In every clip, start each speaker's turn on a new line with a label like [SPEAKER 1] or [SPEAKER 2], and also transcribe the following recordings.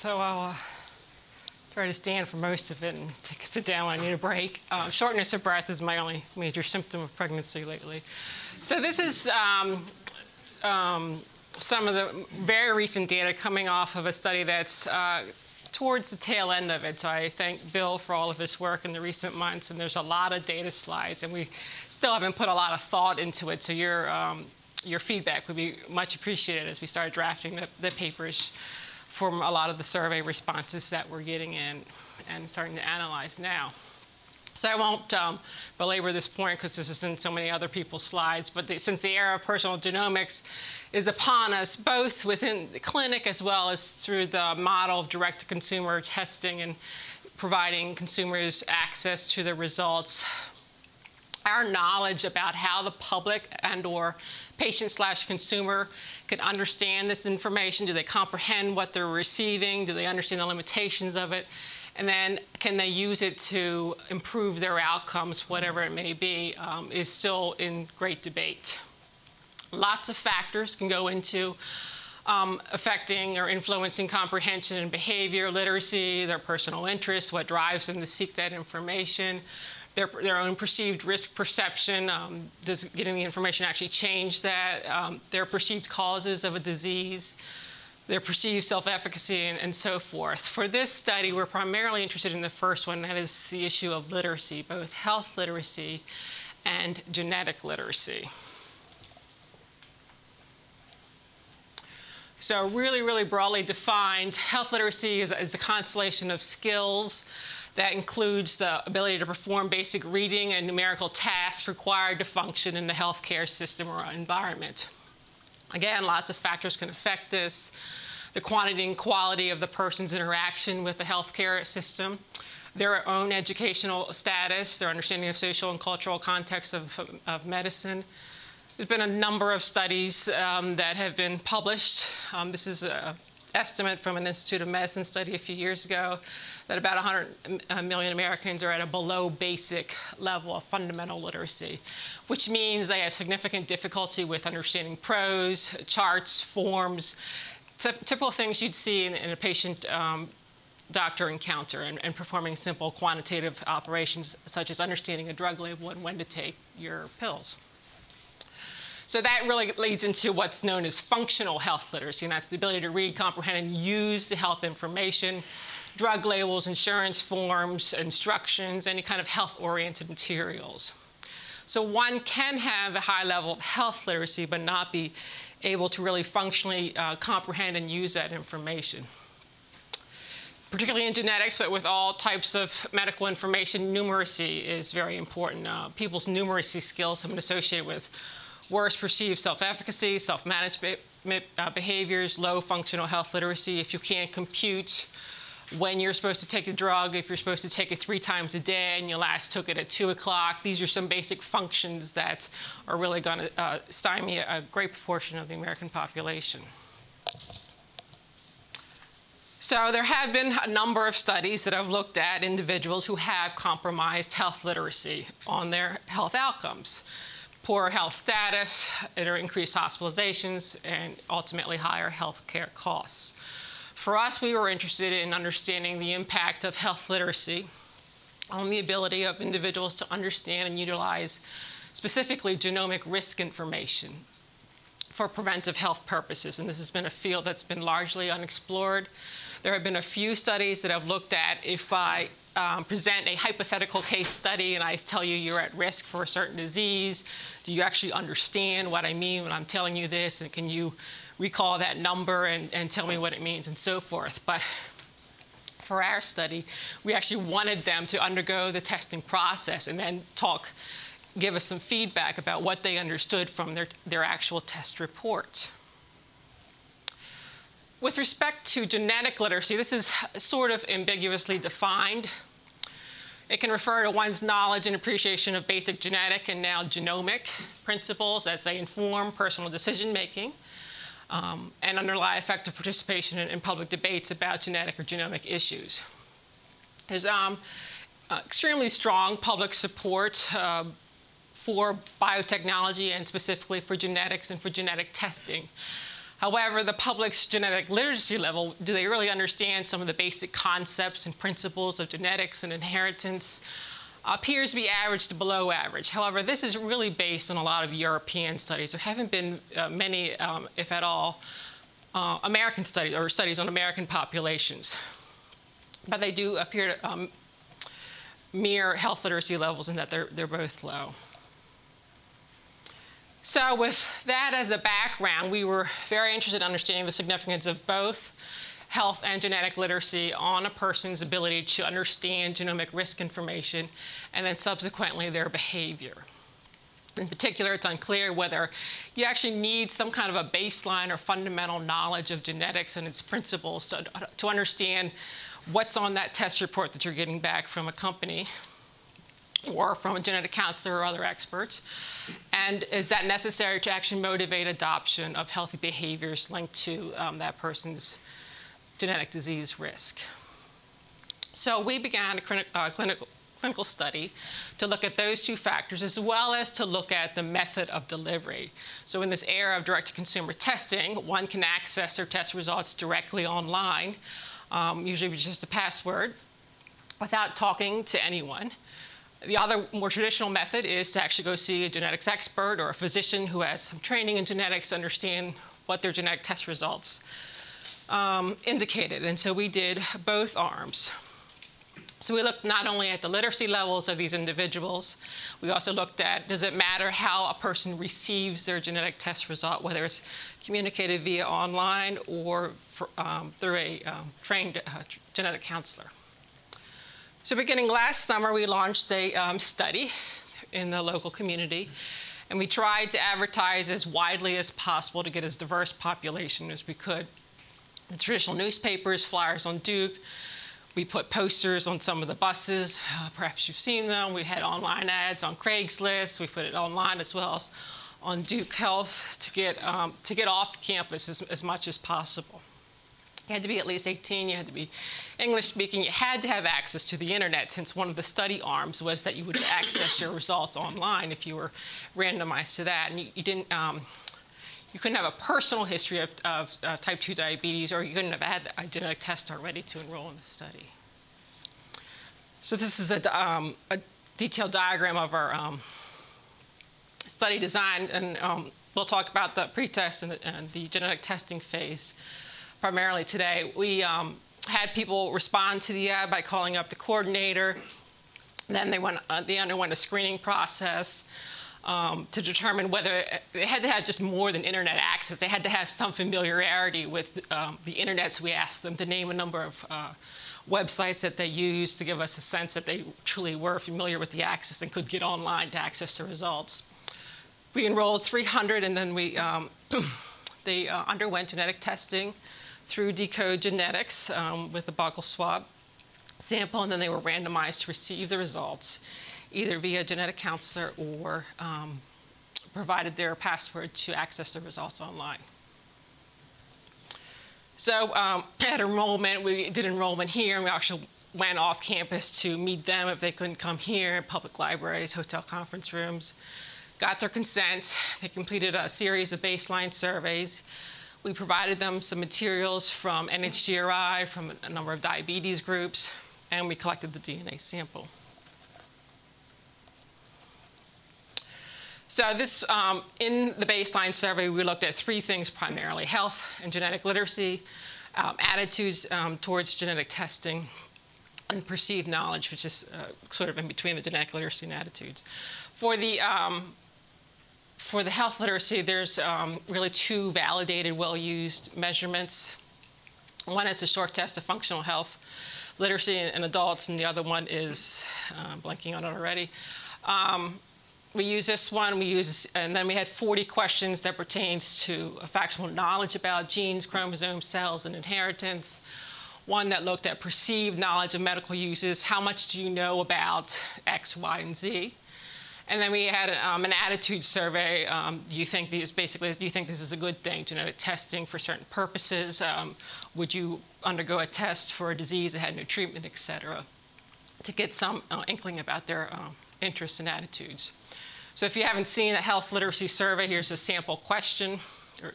[SPEAKER 1] So I'll uh, try to stand for most of it and take, sit down when I need a break. Um, shortness of breath is my only major symptom of pregnancy lately. So this is um, um, some of the very recent data coming off of a study that's uh, towards the tail end of it. So I thank Bill for all of his work in the recent months. And there's a lot of data slides, and we still haven't put a lot of thought into it. So your um, your feedback would be much appreciated as we start drafting the, the papers from a lot of the survey responses that we're getting in and starting to analyze now. So I won't um, belabor this point because this is in so many other people's slides, but the, since the era of personal genomics is upon us, both within the clinic as well as through the model of direct-to-consumer testing and providing consumers access to the results, our knowledge about how the public and or patient slash consumer could understand this information. Do they comprehend what they're receiving? Do they understand the limitations of it? And then can they use it to improve their outcomes, whatever it may be, um, is still in great debate. Lots of factors can go into um, affecting or influencing comprehension and behavior, literacy, their personal interests, what drives them to seek that information, their, their own perceived risk perception. Um, does getting the information actually change that? Um, their perceived causes of a disease, their perceived self-efficacy, and, and, so forth. For this study, we're primarily interested in the first one, that is the issue of literacy, both health literacy and genetic literacy. So really, really broadly defined, health literacy is, is a constellation of skills that includes the ability to perform basic reading and numerical tasks required to function in the healthcare system or environment. Again, lots of factors can affect this. The quantity and quality of the person's interaction with the healthcare system, their own educational status, their understanding of social and cultural context of, of medicine. There's been a number of studies um, that have been published. Um, this is a estimate from an Institute of Medicine study a few years ago that about 100 million Americans are at a below basic level of fundamental literacy, which means they have significant difficulty with understanding prose, charts, forms, typical things you'd see in, in a patient um, doctor encounter and, and, performing simple quantitative operations such as understanding a drug label and when to take your pills. So that really leads into what's known as functional health literacy, and that's the ability to read, comprehend, and use the health information, drug labels, insurance forms, instructions, any kind of health-oriented materials. So one can have a high level of health literacy but not be able to really functionally uh, comprehend and use that information. Particularly in genetics, but with all types of medical information, numeracy is very important. Uh, people's numeracy skills have been associated with worse perceived self-efficacy, self-management uh, behaviors, low functional health literacy. If you can't compute when you're supposed to take the drug, if you're supposed to take it three times a day and you last took it at 2 o'clock, these are some basic functions that are really going to uh, stymie a great proportion of the American population. So there have been a number of studies that have looked at individuals who have compromised health literacy on their health outcomes poor health status, or increased hospitalizations, and ultimately higher health care costs. For us, we were interested in understanding the impact of health literacy on the ability of individuals to understand and utilize specifically genomic risk information for preventive health purposes. And this has been a field that's been largely unexplored. There have been a few studies that have looked at if I um, present a hypothetical case study and I tell you you're at risk for a certain disease, do you actually understand what I mean when I'm telling you this? And can you recall that number and, and tell me what it means and so forth? But for our study, we actually wanted them to undergo the testing process and then talk, give us some feedback about what they understood from their, their actual test report. With respect to genetic literacy, this is sort of ambiguously defined. It can refer to one's knowledge and appreciation of basic genetic and now genomic principles as they inform personal decision making um, and underlie effective participation in, in, public debates about genetic or genomic issues. There's um, uh, extremely strong public support uh, for biotechnology and specifically for genetics and for genetic testing. However, the public's genetic literacy level, do they really understand some of the basic concepts and principles of genetics and inheritance? appears to be average to below average. However, this is really based on a lot of European studies. There haven't been uh, many, um, if at all, uh, American studies or studies on American populations. But they do appear to um, mirror health literacy levels in that they're, they're both low. So with that as a background, we were very interested in understanding the significance of both health and genetic literacy on a person's ability to understand genomic risk information and then subsequently their behavior. In particular, it's unclear whether you actually need some kind of a baseline or fundamental knowledge of genetics and its principles to, to understand what's on that test report that you're getting back from a company or from a genetic counselor or other experts? And is that necessary to actually motivate adoption of healthy behaviors linked to um, that person's genetic disease risk? So we began a uh, clinical, clinical study to look at those two factors as well as to look at the method of delivery. So in this era of direct-to-consumer testing, one can access their test results directly online, um, usually with just a password, without talking to anyone. The other more traditional method is to actually go see a genetics expert or a physician who has some training in genetics to understand what their genetic test results um, indicated. And so we did both arms. So we looked not only at the literacy levels of these individuals, we also looked at does it matter how a person receives their genetic test result, whether it's communicated via online or for, um, through a um, trained uh, genetic counselor. So beginning last summer, we launched a um, study in the local community, and we tried to advertise as widely as possible to get as diverse population as we could. The traditional newspapers, flyers on Duke, we put posters on some of the buses. Uh, perhaps you've seen them. We had online ads on Craigslist. We put it online as well as on Duke Health to get, um, to get off campus as, as much as possible. You had to be at least 18, you had to be English speaking, you had to have access to the internet since one of the study arms was that you would access your results online if you were randomized to that. And you, you didn't, um, you couldn't have a personal history of, of uh, type 2 diabetes or you couldn't have had a genetic test already to enroll in the study. So this is a, um, a detailed diagram of our um, study design and um, we'll talk about the pretest and, and the genetic testing phase primarily today. We um, had people respond to the ad by calling up the coordinator. Then they, went, uh, they underwent a screening process um, to determine whether they had to have just more than internet access. They had to have some familiarity with um, the internet. So we asked them to name a number of uh, websites that they used to give us a sense that they truly were familiar with the access and could get online to access the results. We enrolled 300 and then we, um, they uh, underwent genetic testing through Decode Genetics um, with a buccal swab sample, and then they were randomized to receive the results, either via genetic counselor or um, provided their password to access the results online. So um, at enrollment, we did enrollment here, and we actually went off campus to meet them if they couldn't come here, public libraries, hotel conference rooms. Got their consent. They completed a series of baseline surveys. We provided them some materials from NHGRI, from a number of diabetes groups, and we collected the DNA sample. So this, um, in the baseline survey, we looked at three things primarily, health and genetic literacy, um, attitudes um, towards genetic testing, and perceived knowledge, which is uh, sort of in between the genetic literacy and attitudes. For the um, for the health literacy, there's um, really two validated, well-used measurements. One is a short test of functional health literacy in, adults, and the other one is, uh, blanking on it already. Um, we use this one, we use, and then we had 40 questions that pertains to factual knowledge about genes, chromosomes, cells, and inheritance. One that looked at perceived knowledge of medical uses, how much do you know about X, Y, and Z? And then we had um, an attitude survey. Um, do you think these basically, do you think this is a good thing, genetic testing for certain purposes? Um, would you undergo a test for a disease that had no treatment, et cetera, to get some uh, inkling about their uh, interests and attitudes. So if you haven't seen a health literacy survey, here's a sample question.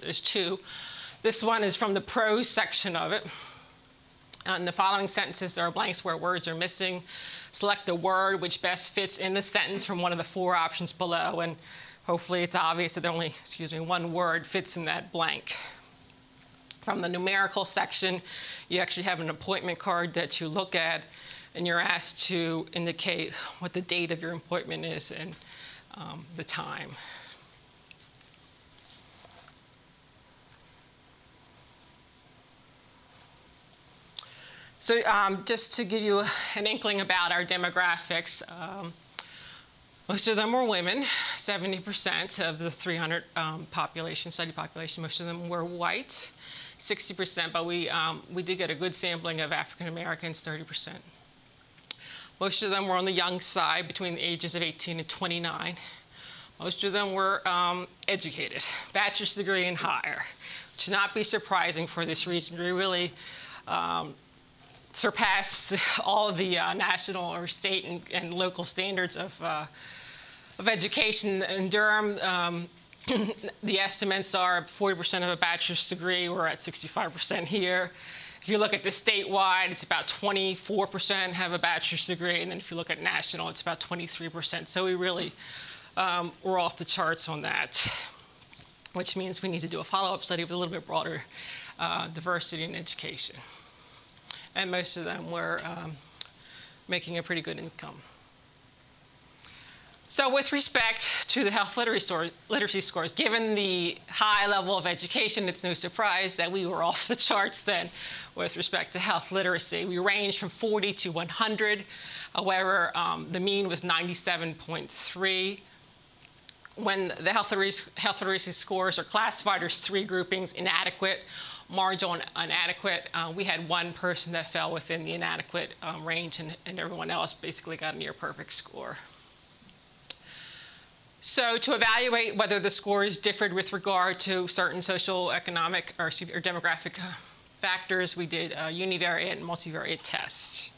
[SPEAKER 1] There's two. This one is from the prose section of it. In the following sentences, there are blanks where words are missing. Select the word which best fits in the sentence from one of the four options below, and hopefully it's obvious that only, excuse me, one word fits in that blank. From the numerical section, you actually have an appointment card that you look at, and you're asked to indicate what the date of your appointment is and um, the time. So um, just to give you an inkling about our demographics, um, most of them were women, 70% of the 300 um, population, study population, most of them were white, 60%, but we, um, we did get a good sampling of African Americans, 30%. Most of them were on the young side, between the ages of 18 and 29. Most of them were um, educated, bachelor's degree and higher. Which should not be surprising for this reason. We really um, surpass all the uh, national or state and, and local standards of, uh, of education. In Durham, um, the estimates are 40% of a bachelor's degree. We're at 65% here. If you look at the statewide, it's about 24% have a bachelor's degree, and then if you look at national, it's about 23%. So we really um, we're off the charts on that, which means we need to do a follow-up study with a little bit broader uh, diversity in education and most of them were um, making a pretty good income. So with respect to the health literacy, scores, given the high level of education, it's no surprise that we were off the charts then with respect to health literacy. We ranged from 40 to 100. However, um, the mean was 97.3. When the health literacy, health scores are classified, there's three groupings, inadequate, marginal inadequate. Uh, we had one person that fell within the inadequate um, range, and, and everyone else basically got a near perfect score. So to evaluate whether the scores differed with regard to certain social, economic, or, or demographic uh, factors, we did a univariate and multivariate tests.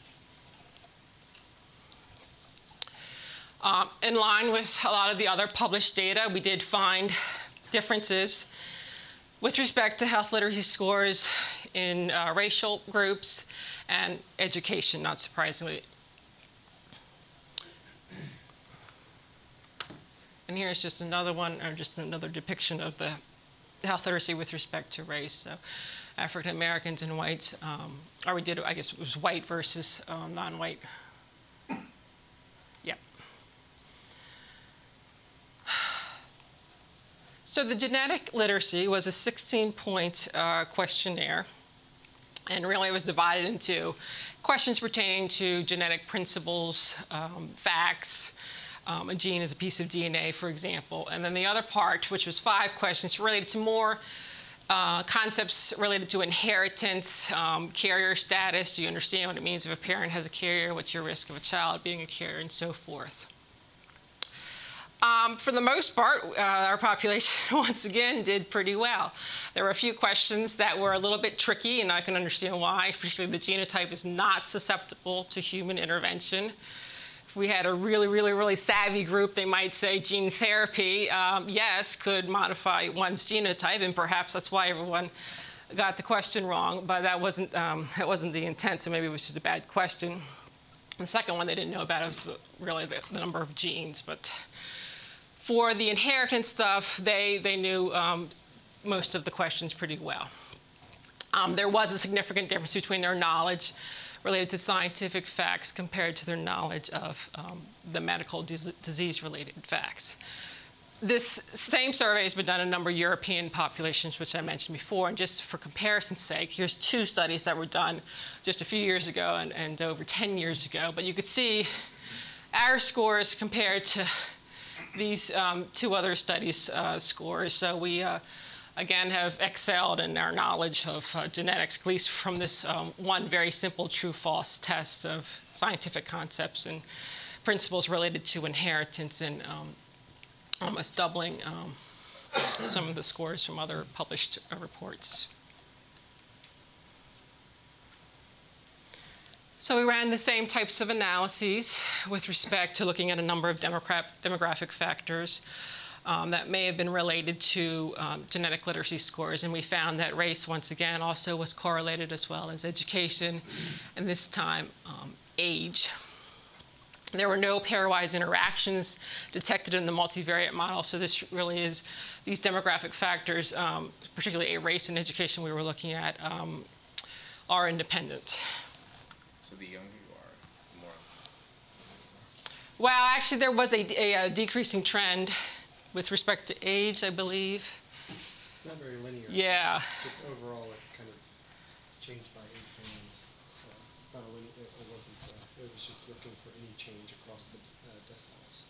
[SPEAKER 1] Um, in line with a lot of the other published data, we did find differences with respect to health literacy scores in uh, racial groups and education, not surprisingly. And here's just another one, or just another depiction of the health literacy with respect to race. So African Americans and whites, um, or we did, I guess it was white versus um, non-white So the genetic literacy was a 16-point uh, questionnaire. And really it was divided into questions pertaining to genetic principles, um, facts, um, a gene is a piece of DNA, for example. And then the other part, which was five questions, related to more uh, concepts related to inheritance, um, carrier status. Do you understand what it means if a parent has a carrier? What's your risk of a child being a carrier, and so forth. Um, for the most part, uh, our population, once again, did pretty well. There were a few questions that were a little bit tricky, and I can understand why, particularly the genotype is not susceptible to human intervention. If we had a really, really, really savvy group, they might say gene therapy, um, yes, could modify one's genotype, and perhaps that's why everyone got the question wrong, but that wasn't, um, that wasn't the intent, so maybe it was just a bad question. The second one they didn't know about was the, really the, the number of genes, but for the inheritance stuff, they, they knew um, most of the questions pretty well. Um, there was a significant difference between their knowledge related to scientific facts compared to their knowledge of um, the medical dis disease-related facts. This same survey has been done in a number of European populations, which I mentioned before. And just for comparison's sake, here's two studies that were done just a few years ago and, and over 10 years ago. But you could see our scores compared to these um, two other studies uh, scores. So we, uh, again, have excelled in our knowledge of uh, genetics, at least from this um, one very simple true-false test of scientific concepts and principles related to inheritance and um, almost doubling um, some of the scores from other published uh, reports. So we ran the same types of analyses with respect to looking at a number of demographic factors. um, that may have been related to um, genetic literacy scores. And we found that race, once again, also was correlated as well as education, and this time um, age. There were no pairwise interactions detected in the multivariate model, so this really is these demographic factors, um, particularly race and education we were looking at, um, are independent.
[SPEAKER 2] So the younger you are, the more.
[SPEAKER 1] Well, actually, there was a, a, a decreasing trend with respect to age, I believe.
[SPEAKER 3] It's not very linear.
[SPEAKER 1] Yeah.
[SPEAKER 3] Just overall, it kind of changed by age bands. So it's not a linear, it it wasn't, uh, it was just looking for any change across the uh, deciles.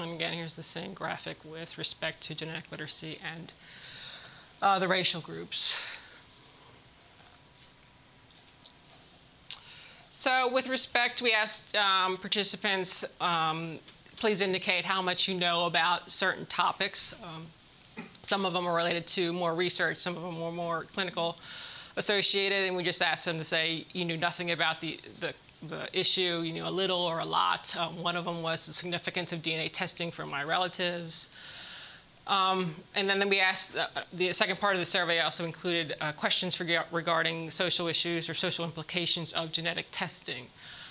[SPEAKER 1] And again, here's the same graphic with respect to genetic literacy and uh, the racial groups. So with respect, we asked um, participants, um, please indicate how much you know about certain topics. Um, some of them are related to more research, some of them were more clinical associated, and we just asked them to say you knew nothing about the, the, the issue, you knew a little or a lot. Um, one of them was the significance of DNA testing for my relatives. Um, and then then we asked, uh, the second part of the survey also included uh, questions rega- regarding social issues or social implications of genetic testing,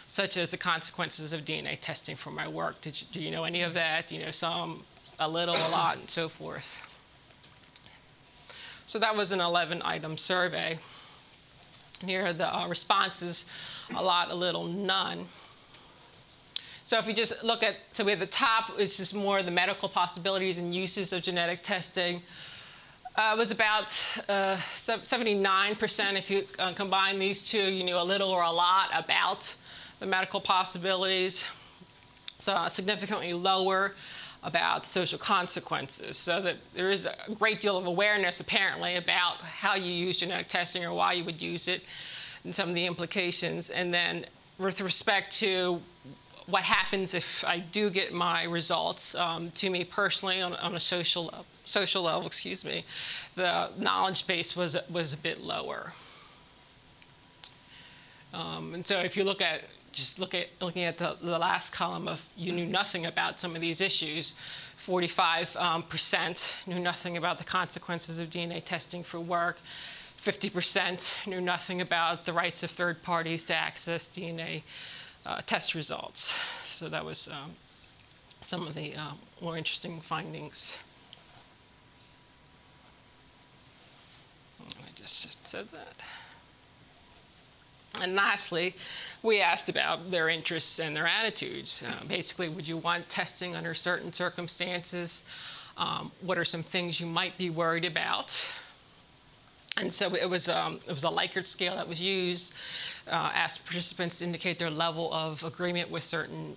[SPEAKER 1] such as the consequences of DNA testing for my work. Did you, do you know any of that? You know, some, a little, a lot, and so forth. So that was an 11 item survey. Here are the uh, responses a lot, a little, none. So if you just look at, so we have the top, it's just more the medical possibilities and uses of genetic testing. Uh, was about uh, 79% if you uh, combine these two, you knew a little or a lot about the medical possibilities. So uh, significantly lower about social consequences. So that there is a great deal of awareness apparently about how you use genetic testing or why you would use it and some of the implications. And then with respect to what happens if I do get my results um, to me personally on, on, a social social level, excuse me, the knowledge base was was a bit lower. Um, and so if you look at just look at looking at the, the, last column of you knew nothing about some of these issues, 45% um, knew nothing about the consequences of DNA testing for work. 50% knew nothing about the rights of third parties to access DNA uh, test results. So that was um, some of the uh, more interesting findings. I just said that. And lastly, we asked about their interests and their attitudes. Uh, basically, would you want testing under certain circumstances? Um, what are some things you might be worried about? And so it was, um, it was a Likert scale that was used. Uh, asked participants to indicate their level of agreement with certain